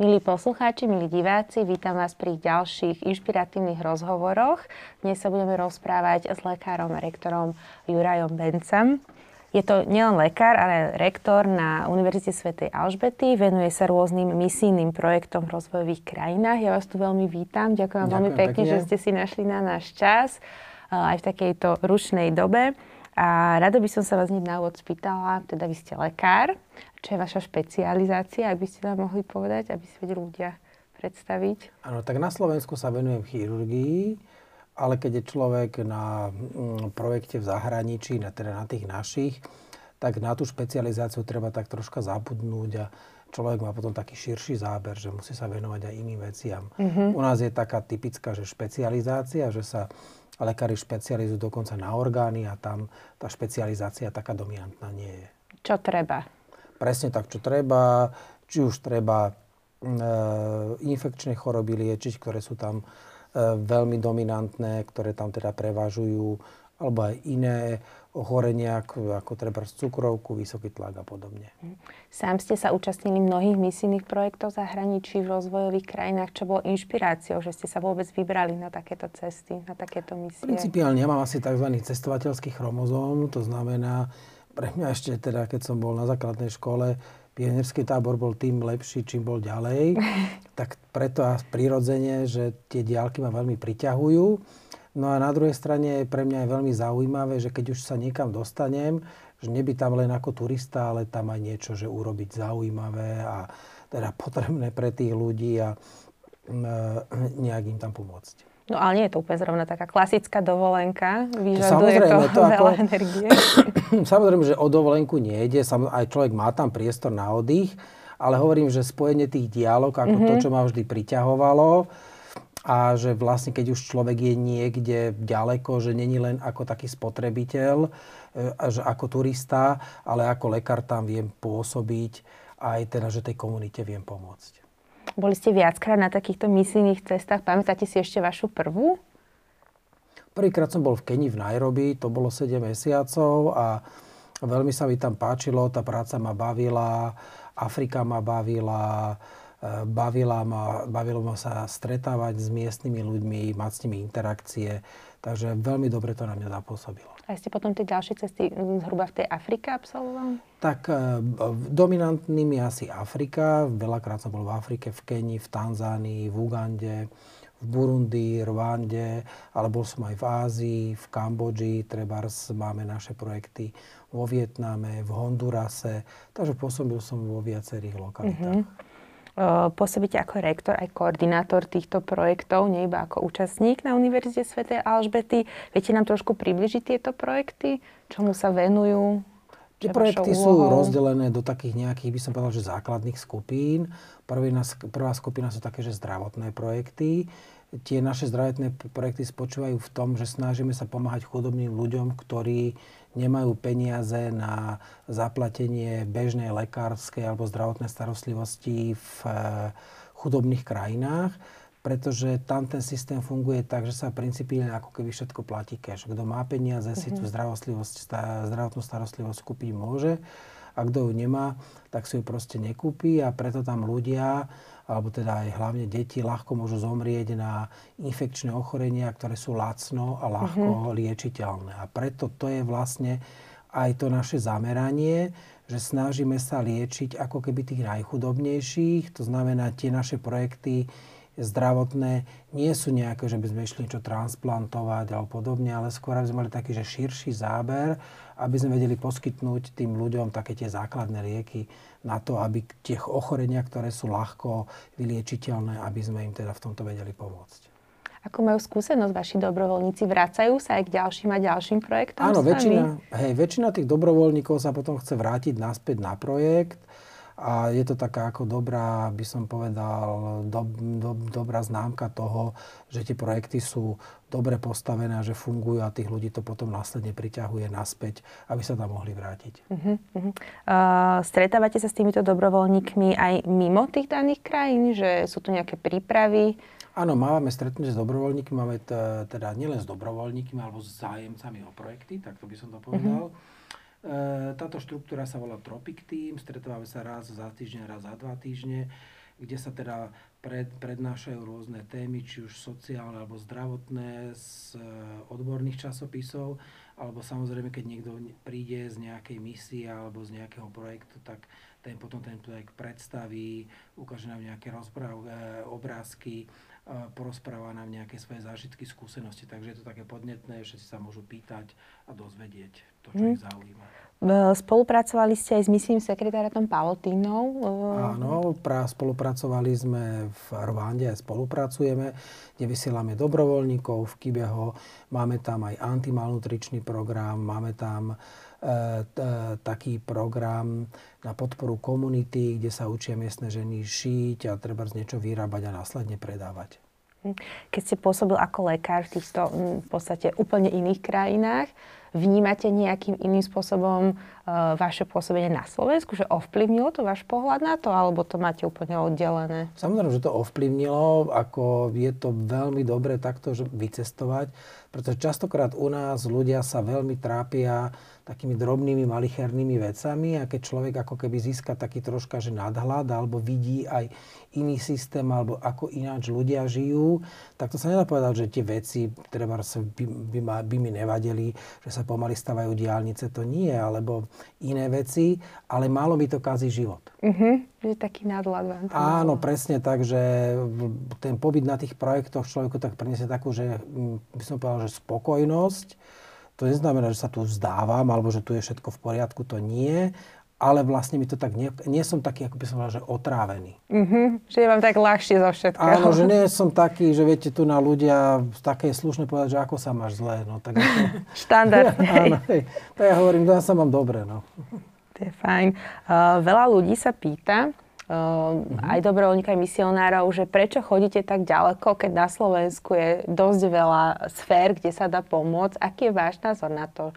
Milí poslucháči, milí diváci, vítam vás pri ďalších inšpiratívnych rozhovoroch. Dnes sa budeme rozprávať s lekárom a rektorom Jurajom Bencem. Je to nielen lekár, ale rektor na Univerzite svätej Alžbety. Venuje sa rôznym misijným projektom v rozvojových krajinách. Ja vás tu veľmi vítam. Ďakujem, Ďakujem veľmi pekne, pekne, že ste si našli na náš čas aj v takejto rušnej dobe. A rado by som sa vás hneď na úvod spýtala, teda vy ste lekár, čo je vaša špecializácia, ak by ste nám mohli povedať, aby si vedeli ľudia predstaviť? Áno, tak na Slovensku sa venujem chirurgii, ale keď je človek na mm, projekte v zahraničí, na, teda na tých našich, tak na tú špecializáciu treba tak troška zabudnúť a človek má potom taký širší záber, že musí sa venovať aj iným veciam. Mm-hmm. U nás je taká typická, že špecializácia, že sa lekári špecializujú dokonca na orgány a tam tá špecializácia taká dominantná nie je. Čo treba? presne tak, čo treba. Či už treba e, infekčné choroby liečiť, ktoré sú tam e, veľmi dominantné, ktoré tam teda prevažujú, alebo aj iné ochorenia, ako, ako treba cukrovku, vysoký tlak a podobne. Sám ste sa účastnili mnohých misijných projektov zahraničí v rozvojových krajinách. Čo bolo inšpiráciou, že ste sa vôbec vybrali na takéto cesty, na takéto misie? Principiálne ja mám asi tzv. cestovateľský chromozóm, to znamená, pre mňa ešte teda, keď som bol na základnej škole, pionierský tábor bol tým lepší, čím bol ďalej. tak preto a prirodzene, že tie diálky ma veľmi priťahujú. No a na druhej strane pre mňa je veľmi zaujímavé, že keď už sa niekam dostanem, že nebyť tam len ako turista, ale tam aj niečo, že urobiť zaujímavé a teda potrebné pre tých ľudí a mm, nejak im tam pomôcť. No ale nie je to úplne zrovna taká klasická dovolenka. Vyžaduje to, to veľa ako, energie. Samozrejme, že o dovolenku nejde. Aj človek má tam priestor na oddych. Ale hovorím, že spojenie tých dialog, ako mm-hmm. to, mhm. čo ma vždy priťahovalo, a že vlastne keď už človek je niekde ďaleko, že není len ako taký spotrebiteľ, e, že ako turista, ale ako lekár tam viem pôsobiť aj teda, že tej komunite viem pomôcť. Boli ste viackrát na takýchto misijných cestách. Pamätáte si ešte vašu prvú? Prvýkrát som bol v Keni v Nairobi, to bolo 7 mesiacov a veľmi sa mi tam páčilo, tá práca ma bavila, Afrika ma bavila, bavila ma, bavilo ma sa stretávať s miestnymi ľuďmi, mať s nimi interakcie, takže veľmi dobre to na mňa zapôsobilo. A ste potom tie ďalšie cesty zhruba v tej Afrike absolvoval? Tak e, dominantným je asi Afrika. Veľakrát som bol v Afrike, v Kenii, v Tanzánii, v Ugande, v Burundi, Rwande, ale bol som aj v Ázii, v Kambodži, trebárs máme naše projekty vo Vietname, v Hondurase, takže pôsobil som vo viacerých lokalitách. Mm-hmm pôsobíte ako rektor aj koordinátor týchto projektov, nie iba ako účastník na Univerzite Sv. Alžbety. Viete nám trošku približiť tieto projekty? Čomu sa venujú? Tie projekty sú rozdelené do takých nejakých, by som povedal, že základných skupín. Prvá, prvá skupina sú také, že zdravotné projekty. Tie naše zdravotné projekty spočívajú v tom, že snažíme sa pomáhať chudobným ľuďom, ktorí nemajú peniaze na zaplatenie bežnej lekárskej alebo zdravotnej starostlivosti v eh, chudobných krajinách, pretože tam ten systém funguje tak, že sa principiálne ako keby všetko platí cash. Kto má peniaze, si tú mhm. zdravotnú starostlivosť kúpiť môže a kto ju nemá, tak si ju proste nekúpi a preto tam ľudia alebo teda aj hlavne deti ľahko môžu zomrieť na infekčné ochorenia, ktoré sú lacno a ľahko mm-hmm. liečiteľné. A preto to je vlastne aj to naše zameranie, že snažíme sa liečiť ako keby tých najchudobnejších. To znamená, tie naše projekty zdravotné nie sú nejaké, že by sme išli niečo transplantovať alebo podobne, ale skôr aby sme mali taký, že širší záber, aby sme vedeli poskytnúť tým ľuďom také tie základné lieky, na to, aby tie ochorenia, ktoré sú ľahko vyliečiteľné, aby sme im teda v tomto vedeli pomôcť. Ako majú skúsenosť vaši dobrovoľníci? Vracajú sa aj k ďalším a ďalším projektom Áno, väčšina, hej, väčšina tých dobrovoľníkov sa potom chce vrátiť naspäť na projekt a je to taká ako dobrá, by som povedal, do, do, dobrá známka toho, že tie projekty sú dobre postavené a že fungujú a tých ľudí to potom následne priťahuje naspäť, aby sa tam mohli vrátiť. Uh-huh, uh-huh. Uh, stretávate sa s týmito dobrovoľníkmi aj mimo tých daných krajín? Že sú tu nejaké prípravy? Áno, máme stretnutie s dobrovoľníkmi, máme t- teda nielen s dobrovoľníkmi, alebo s zájemcami o projekty, tak to by som to povedal. Uh-huh táto štruktúra sa volá Tropic Team, stretávame sa raz za týždeň, raz za dva týždne. kde sa teda pred, prednášajú rôzne témy, či už sociálne alebo zdravotné z e, odborných časopisov, alebo samozrejme, keď niekto príde z nejakej misie alebo z nejakého projektu, tak ten potom ten projekt predstaví, ukáže nám nejaké rozpráv, e, obrázky, porozpráva nám nejaké svoje zážitky, skúsenosti. Takže je to také podnetné, že si sa môžu pýtať a dozvedieť to, čo mm. ich zaujíma. Spolupracovali ste aj s misijným sekretáratom Palotínou? Áno, pra, spolupracovali sme v Rwande, aj spolupracujeme, kde vysielame dobrovoľníkov v Kibeho, máme tam aj antimalnutričný program, máme tam E, taký program na podporu komunity, kde sa učia miestne ženy šiť a treba z niečo vyrábať a následne predávať. Hm. Keď ste pôsobil ako lekár v týchto hm, v podstate úplne iných krajinách, vnímate nejakým iným spôsobom vaše pôsobenie na Slovensku? Že ovplyvnilo to váš pohľad na to, alebo to máte úplne oddelené? Samozrejme, že to ovplyvnilo, ako je to veľmi dobre takto že vycestovať, pretože častokrát u nás ľudia sa veľmi trápia takými drobnými, malichernými vecami a keď človek ako keby získa taký troška že nadhľad alebo vidí aj iný systém alebo ako ináč ľudia žijú, tak to sa nedá povedať, že tie veci treba by, by, by mi nevadili, že sa pomaly stavajú diálnice, to nie, alebo iné veci, ale málo mi to kazí život. Uh-huh. Že taký vám to Áno, bolo. presne tak, že ten pobyt na tých projektoch človeku tak priniesie takú, že mm, by som povedal, že spokojnosť. To neznamená, že sa tu vzdávam, alebo že tu je všetko v poriadku, to nie ale vlastne mi to tak, nie, nie som taký, ako by som povedal, že otrávený. Mm-hmm, že je vám tak ľahšie zo všetkého. Áno, že nie som taký, že viete tu na ľudia také slušné povedať, že ako sa máš zle. No, tak ako... Štandard. Áno, hej. To ja hovorím, no ja sa mám dobre. No. To je fajn. Uh, veľa ľudí sa pýta, uh, mm-hmm. aj dobrovoľníkov, aj misionárov, že prečo chodíte tak ďaleko, keď na Slovensku je dosť veľa sfér, kde sa dá pomôcť. Aký je váš názor na to?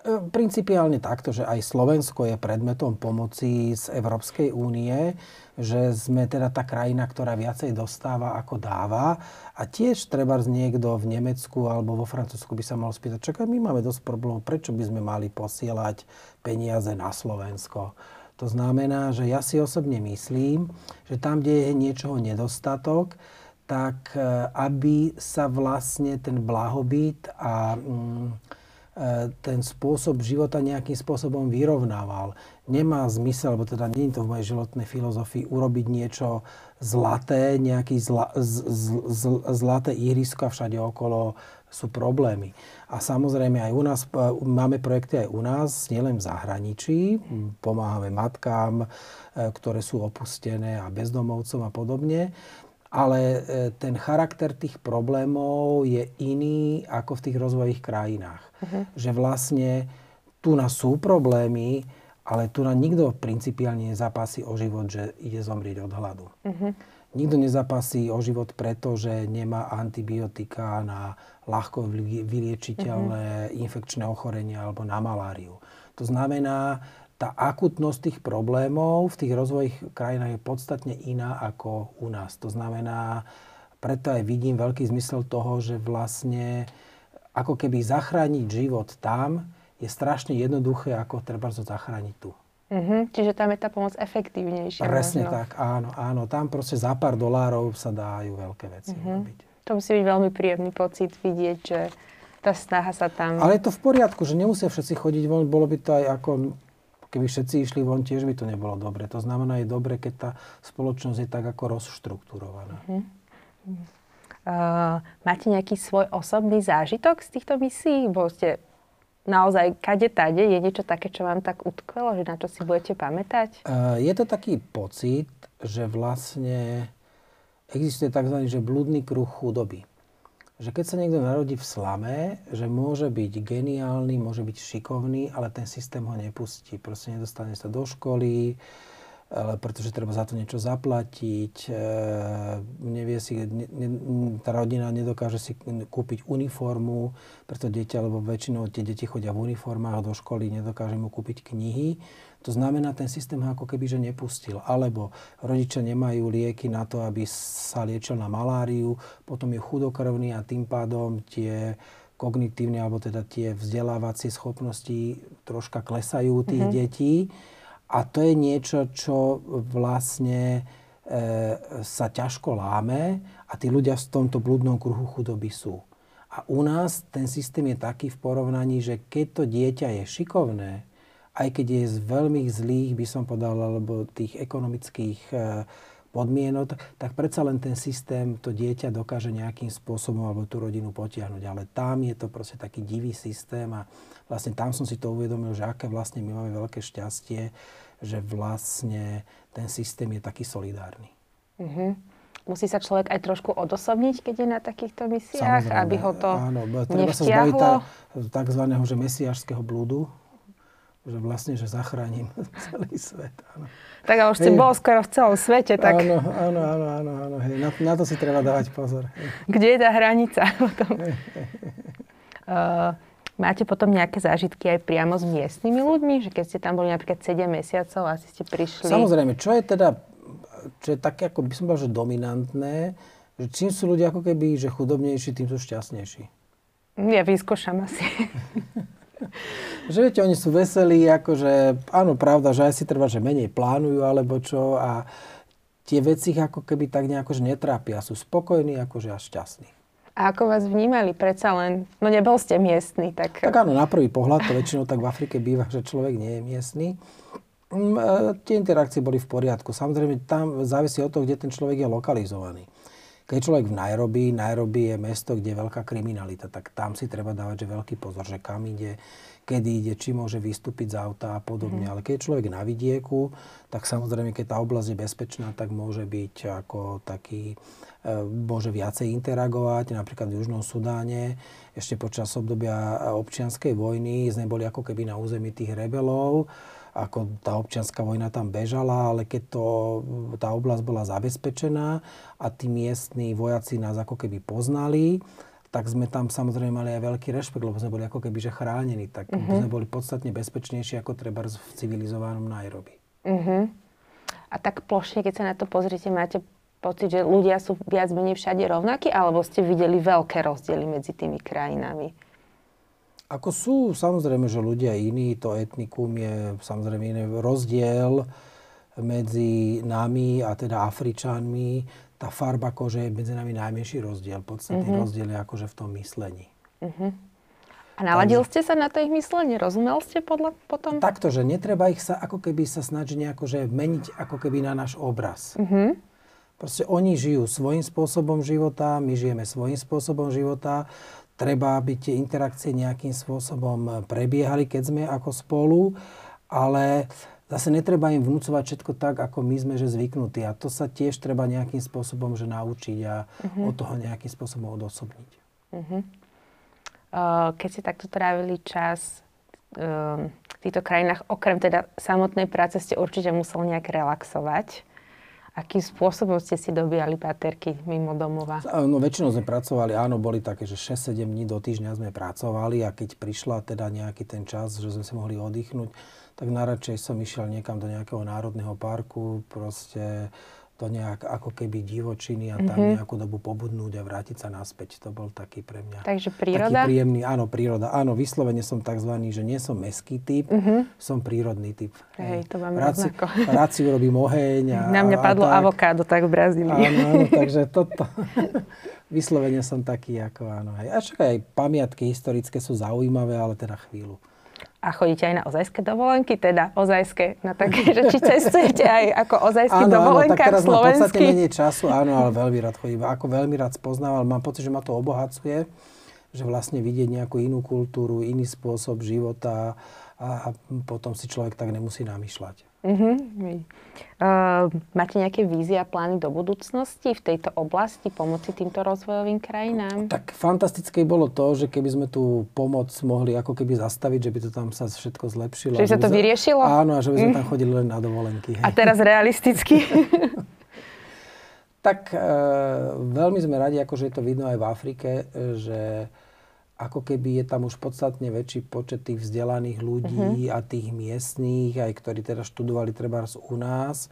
E, principiálne takto, že aj Slovensko je predmetom pomoci z Európskej únie, že sme teda tá krajina, ktorá viacej dostáva ako dáva. A tiež treba niekto v Nemecku alebo vo Francúzsku by sa mal spýtať, čakaj, my máme dosť problémov, prečo by sme mali posielať peniaze na Slovensko. To znamená, že ja si osobne myslím, že tam, kde je niečoho nedostatok, tak e, aby sa vlastne ten blahobyt a mm, ten spôsob života nejakým spôsobom vyrovnával. Nemá zmysel, alebo teda nie je to v mojej životnej filozofii, urobiť niečo zlaté, nejaký zla, z, z, z, zlaté ihrisko a všade okolo sú problémy. A samozrejme aj u nás, e, máme projekty aj u nás, nielen v zahraničí. Pomáhame matkám, e, ktoré sú opustené a bezdomovcom a podobne ale e, ten charakter tých problémov je iný ako v tých rozvojových krajinách. Uh-huh. Že vlastne tu na sú problémy, ale tu na nikto principiálne nezapasí o život, že ide zomrieť od hladu. Uh-huh. Nikto nezapasí o život preto, že nemá antibiotika na ľahko vyliečiteľné uh-huh. infekčné ochorenia alebo na maláriu. To znamená, tá akutnosť tých problémov v tých rozvojových krajinách je podstatne iná ako u nás. To znamená, preto aj vidím veľký zmysel toho, že vlastne ako keby zachrániť život tam je strašne jednoduché, ako treba to zachrániť tu. Mm-hmm, čiže tam je tá pomoc efektívnejšia. Presne možno. tak, áno, áno. Tam proste za pár dolárov sa dajú veľké veci mm-hmm. robiť. To musí byť veľmi príjemný pocit vidieť, že tá snaha sa tam... Ale je to v poriadku, že nemusia všetci chodiť von. Bolo by to aj ako Keby všetci išli von, tiež by to nebolo dobre. To znamená, je dobre, keď tá spoločnosť je tak ako rozštruktúrovaná. Uh-huh. Uh, máte nejaký svoj osobný zážitok z týchto misií? Bo ste naozaj kade tade? Je niečo také, čo vám tak utkvelo, že na čo si budete pamätať? Uh, je to taký pocit, že vlastne existuje tzv. Že blúdny kruh chudoby že keď sa niekto narodí v slame, že môže byť geniálny, môže byť šikovný, ale ten systém ho nepustí. Proste nedostane sa do školy, pretože treba za to niečo zaplatiť, e, nevie si, ne, tá rodina nedokáže si kúpiť uniformu, preto dieťa, lebo väčšinou tie deti chodia v uniformách do školy, nedokáže mu kúpiť knihy. To znamená, ten systém ho ako keby že nepustil. Alebo rodičia nemajú lieky na to, aby sa liečil na maláriu, potom je chudokrvný a tým pádom tie kognitívne alebo teda tie vzdelávacie schopnosti troška klesajú tých mm-hmm. detí a to je niečo, čo vlastne sa ťažko láme a tí ľudia v tomto blúdnom kruhu chudoby sú. A u nás ten systém je taký v porovnaní, že keď to dieťa je šikovné, aj keď je z veľmi zlých, by som povedal, alebo tých ekonomických e, podmienok, tak predsa len ten systém to dieťa dokáže nejakým spôsobom alebo tú rodinu potiahnuť. Ale tam je to proste taký divý systém a vlastne tam som si to uvedomil, že aké vlastne my máme veľké šťastie, že vlastne ten systém je taký solidárny. Mm-hmm. Musí sa človek aj trošku odosobniť, keď je na takýchto misiách, Samozrejme, aby ho to áno, treba sa zbaviť takzvaného, že mesiášského blúdu, že vlastne, že zachránim celý svet. Áno. Tak ale už ste bol skoro v celom svete, tak... Áno, áno, áno, áno, áno hej. Na, na to si treba dávať pozor. Hej. Kde je tá hranica potom? Hej, hej, Uh, máte potom nejaké zážitky aj priamo s miestnymi ľuďmi? Že keď ste tam boli napríklad 7 mesiacov, asi ste prišli... Samozrejme, čo je teda čo je také, ako by som povedal, že dominantné, že čím sú ľudia ako keby, že chudobnejší, tým sú šťastnejší. Ja vyskúšam asi. že viete, oni sú veselí, akože, áno, pravda, že aj si treba, že menej plánujú, alebo čo, a tie veci ich ako keby tak nejako, že netrápia. Sú spokojní, akože a šťastní. A ako vás vnímali? Predsa len, no nebol ste miestny, tak... Tak áno, na prvý pohľad to väčšinou tak v Afrike býva, že človek nie je miestny. Mm, tie interakcie boli v poriadku. Samozrejme, tam závisí od toho, kde ten človek je lokalizovaný. Keď človek v Nairobi, Nairobi je mesto, kde je veľká kriminalita, tak tam si treba dávať že veľký pozor, že kam ide, kedy ide, či môže vystúpiť z auta a podobne. Mm. Ale keď je človek na vidieku, tak samozrejme, keď tá oblasť je bezpečná, tak môže byť ako taký, e, môže viacej interagovať. Napríklad v Južnom Sudáne ešte počas obdobia občianskej vojny sme boli ako keby na území tých rebelov ako tá občianská vojna tam bežala, ale keď to, tá oblasť bola zabezpečená a tí miestní vojaci nás ako keby poznali, tak sme tam samozrejme mali aj veľký rešpekt, lebo sme boli ako keby že chránení. Tak uh-huh. sme boli podstatne bezpečnejší ako treba v civilizovanom Nairobi. Uh-huh. A tak plošne, keď sa na to pozrite, máte pocit, že ľudia sú viac menej všade rovnakí, alebo ste videli veľké rozdiely medzi tými krajinami? Ako sú samozrejme, že ľudia iní, to etnikum je samozrejme iný rozdiel medzi nami a teda Afričanmi. Tá farba kože je medzi nami najmenší rozdiel. Podstatný mm-hmm. rozdiel je akože v tom myslení. Mm-hmm. A naladil ste sa na to ich myslenie? Rozumel ste podľa potom? Takto, že netreba ich sa ako keby sa snažiť nejako, že meniť ako keby na náš obraz. Mm-hmm. Proste oni žijú svojím spôsobom života, my žijeme svojím spôsobom života treba, aby tie interakcie nejakým spôsobom prebiehali, keď sme ako spolu, ale zase netreba im vnúcovať všetko tak, ako my sme že zvyknutí. A to sa tiež treba nejakým spôsobom že naučiť a uh-huh. od toho nejakým spôsobom odosobniť. Uh-huh. keď ste takto trávili čas ehm, v týchto krajinách, okrem teda samotnej práce ste určite museli nejak relaxovať. Akým spôsobom ste si dobíjali baterky mimo domova? No väčšinou sme pracovali, áno, boli také, že 6-7 dní do týždňa sme pracovali a keď prišla teda nejaký ten čas, že sme si mohli oddychnúť, tak najradšej som išiel niekam do nejakého národného parku, proste to nejak ako keby divočiny a tam mm-hmm. nejakú dobu pobudnúť a vrátiť sa naspäť. To bol taký pre mňa Takže príroda? taký príjemný, áno, príroda. Áno, vyslovene som tzv. že nie som meský typ, mm-hmm. som prírodný typ. Hej, to vám rád si, rád si urobím oheň. A, Na mňa padlo a tak. avokádo tak v Brazílii. Áno, áno takže toto. vyslovene som taký ako áno. Hej. A však aj pamiatky historické sú zaujímavé, ale teda chvíľu. A chodíte aj na ozajské dovolenky, teda ozajské, na také, že či cestujete aj ako ozajský dovolenka áno, tak teraz slovenský? mám podstate menej času, áno, ale veľmi rád chodím. Ako veľmi rád spoznával, mám pocit, že ma to obohacuje, že vlastne vidieť nejakú inú kultúru, iný spôsob života a, a potom si človek tak nemusí namýšľať. Uh-huh. Uh, máte nejaké vízie a plány do budúcnosti v tejto oblasti pomoci týmto rozvojovým krajinám? Tak fantastické bolo to, že keby sme tú pomoc mohli ako keby zastaviť, že by to tam sa všetko zlepšilo. Čiže sa to vyriešilo? Áno, a že by sme mm. tam chodili len na dovolenky. Hej. A teraz realisticky? tak uh, veľmi sme radi, akože je to vidno aj v Afrike, že ako keby je tam už podstatne väčší počet tých vzdelaných ľudí uh-huh. a tých miestných, aj ktorí teda študovali treba u nás,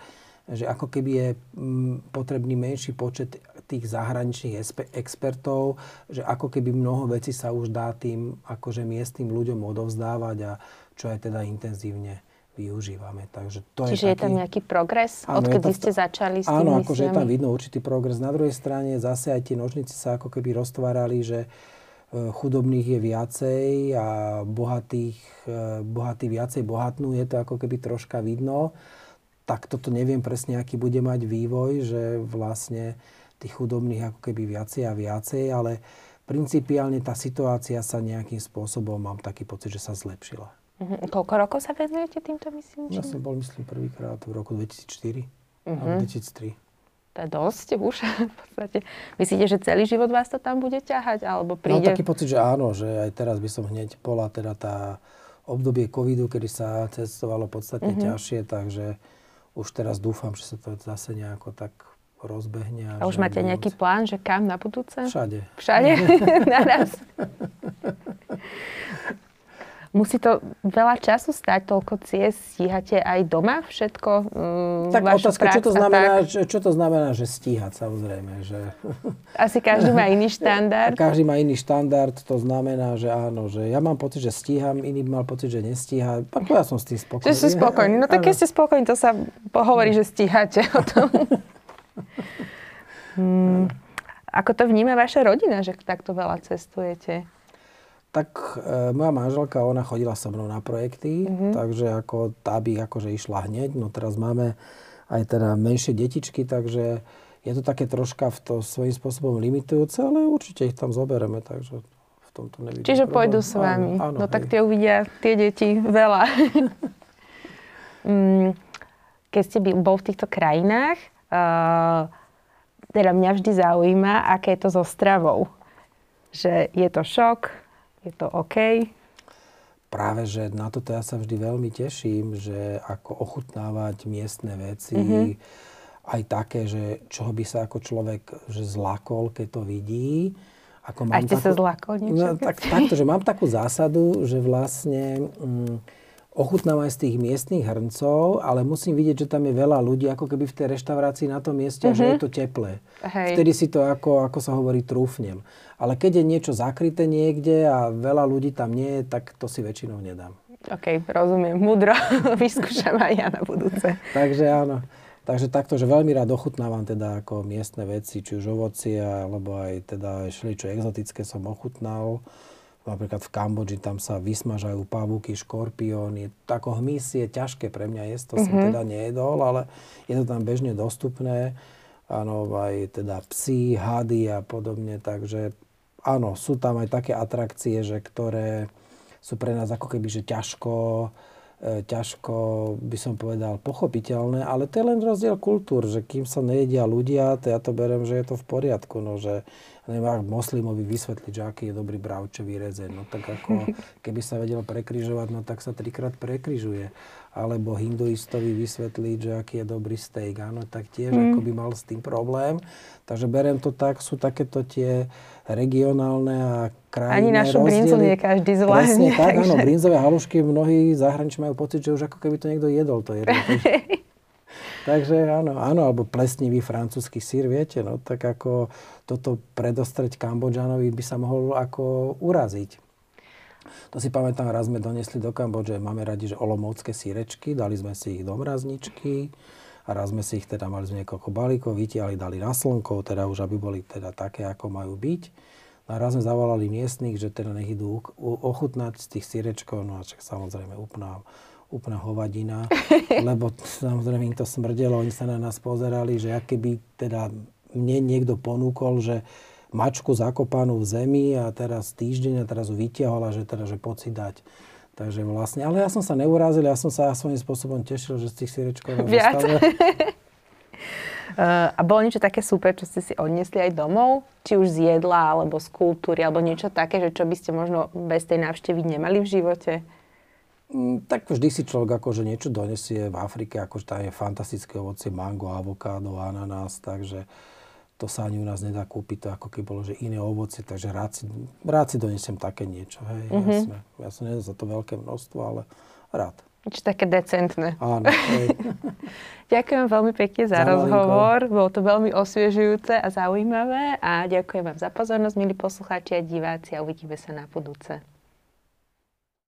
že ako keby je mm, potrebný menší počet tých zahraničných expertov, že ako keby mnoho vecí sa už dá tým akože miestnym ľuďom odovzdávať a čo aj teda intenzívne využívame. Takže to Čiže je, je tam nejaký progres, áno, odkedy ste začali s tými Áno, akože je tam vidno určitý progres. Na druhej strane zase aj tie nožnice sa ako keby roztvárali, že chudobných je viacej a bohatých, e, bohatí viacej bohatnú, je to ako keby troška vidno. Tak toto neviem presne, aký bude mať vývoj, že vlastne tých chudobných ako keby viacej a viacej, ale principiálne tá situácia sa nejakým spôsobom, mám taký pocit, že sa zlepšila. Uh-huh. Koľko rokov sa venujete týmto myslím? Ja som bol, myslím, prvýkrát v roku 2004 uh-huh. alebo 2003. To je dosť už v podstate. Myslíte, že celý život vás to tam bude ťahať? Alebo príde... Mám taký pocit, že áno, že aj teraz by som hneď bola teda tá obdobie covidu, kedy sa cestovalo podstatne uh-huh. ťažšie, takže už teraz dúfam, že sa to zase nejako tak rozbehne. A, už máte budúc... nejaký plán, že kam na budúce? Všade. Všade? Naraz? Musí to veľa času stať, toľko ciest, stíhate aj doma všetko? Mm, tak otázka, čo to, znamená, čo, čo to znamená, že stíhať, samozrejme. Že... Asi každý má iný štandard. Každý má iný štandard, to znamená, že áno, že ja mám pocit, že stíham, iný mal pocit, že nestíha. Ako ja som s tým spokojný. Že ste spokojní. No tak keď ste spokojní, to sa pohovorí, že stíhate o tom. hmm. Ako to vníma vaša rodina, že takto veľa cestujete? Tak e, moja manželka, ona chodila so mnou na projekty, mm-hmm. takže ako tá by akože išla hneď. No teraz máme aj teda menšie detičky, takže je to také troška v to svojím spôsobom limitujúce, ale určite ich tam zobereme, takže v tomto nevidím Čiže problém. pôjdu s vami. Áno, áno, no hej. tak tie uvidia tie deti veľa. Mm, keď ste bol v týchto krajinách, uh, teda mňa vždy zaujíma, aké je to so stravou. Že je to šok, je to OK? Práve, že na toto ja sa vždy veľmi teším, že ako ochutnávať miestne veci, mm-hmm. aj také, že čoho by sa ako človek že zlakol, keď to vidí. Ako mám Aj ste takú, sa zlakol niečo? No, tak, takto, že mám takú zásadu, že vlastne... Mm, ochutnám aj z tých miestnych hrncov, ale musím vidieť, že tam je veľa ľudí, ako keby v tej reštaurácii na tom mieste, mm-hmm. že je mhm. to teplé. Hej. Vtedy si to, ako, ako sa hovorí, trúfnem. Ale keď je niečo zakryté niekde a veľa ľudí tam nie je, tak to si väčšinou nedám. OK, rozumiem. Mudro vyskúšam aj ja na budúce. Takže áno. Takže takto, že veľmi rád ochutnávam teda ako miestne veci, či už ovocie, alebo aj teda čo exotické som ochutnal napríklad v Kambodži, tam sa vysmažajú pavúky, škorpióny. Ako hmyz je ťažké pre mňa jesť, to mm-hmm. som mhm. teda nejedol, ale je to tam bežne dostupné. Áno, aj teda psi, hady a podobne, takže áno, sú tam aj také atrakcie, že ktoré sú pre nás ako keby, že ťažko, e, ťažko by som povedal pochopiteľné, ale to je len rozdiel kultúr, že kým sa nejedia ľudia, to ja to berem, že je to v poriadku, no, že neviem, moslimovi vysvetliť, že aký je dobrý bravčový rezeň. No tak ako, keby sa vedel prekryžovať, no tak sa trikrát prekryžuje. Alebo hinduistovi vysvetliť, že aký je dobrý steak, áno, tak tiež mm. ako by mal s tým problém. Takže berem to tak, sú takéto tie regionálne a krajinné Ani našu brinzu nie každý zvládne. Presne tak, takže... áno, brinzové halušky mnohí zahraničí majú pocit, že už ako keby to niekto jedol to jedlo. Takže áno, áno, alebo plesnivý francúzsky sír, viete, no tak ako toto predostreť Kambodžanovi by sa mohol ako uraziť. To si pamätám, raz sme donesli do Kambodže, máme radi, že olomovské sírečky, dali sme si ich do mrazničky a raz sme si ich teda mali z niekoľko balíkov, vytiali, dali na slnko, teda už aby boli teda také, ako majú byť. No a raz sme zavolali miestnych, že teda nech idú ochutnať z tých sírečkov, no a čak samozrejme úplná úplná hovadina, lebo samozrejme im to smrdelo, oni sa na nás pozerali, že aké by teda mne niekto ponúkol, že mačku zakopanú v zemi a teraz týždeň a teraz ju vytiahol a že teda, že poď si dať. Takže vlastne, ale ja som sa neurazil, ja som sa svojím spôsobom tešil, že z tých sírečkov Viac. a bolo niečo také super, čo ste si odniesli aj domov? Či už z jedla, alebo z kultúry, alebo niečo také, že čo by ste možno bez tej návštevy nemali v živote? Mm, tak vždy si človek akože niečo donesie v Afrike, akože tam je fantastické ovocie, mango, avokádo, ananás, takže to sa ani u nás nedá kúpiť, to ako keby bolo, že iné ovocie, takže rád si, rád si donesiem také niečo, hej, mm-hmm. jasné. Ja som nedal za to veľké množstvo, ale rád. Čiže také decentné. Áno, hej. ďakujem veľmi pekne za, za rozhovor, bolo to veľmi osviežujúce a zaujímavé a ďakujem vám za pozornosť, milí poslucháči a diváci a uvidíme sa na budúce.